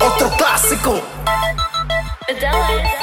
Otro clásico. Adele.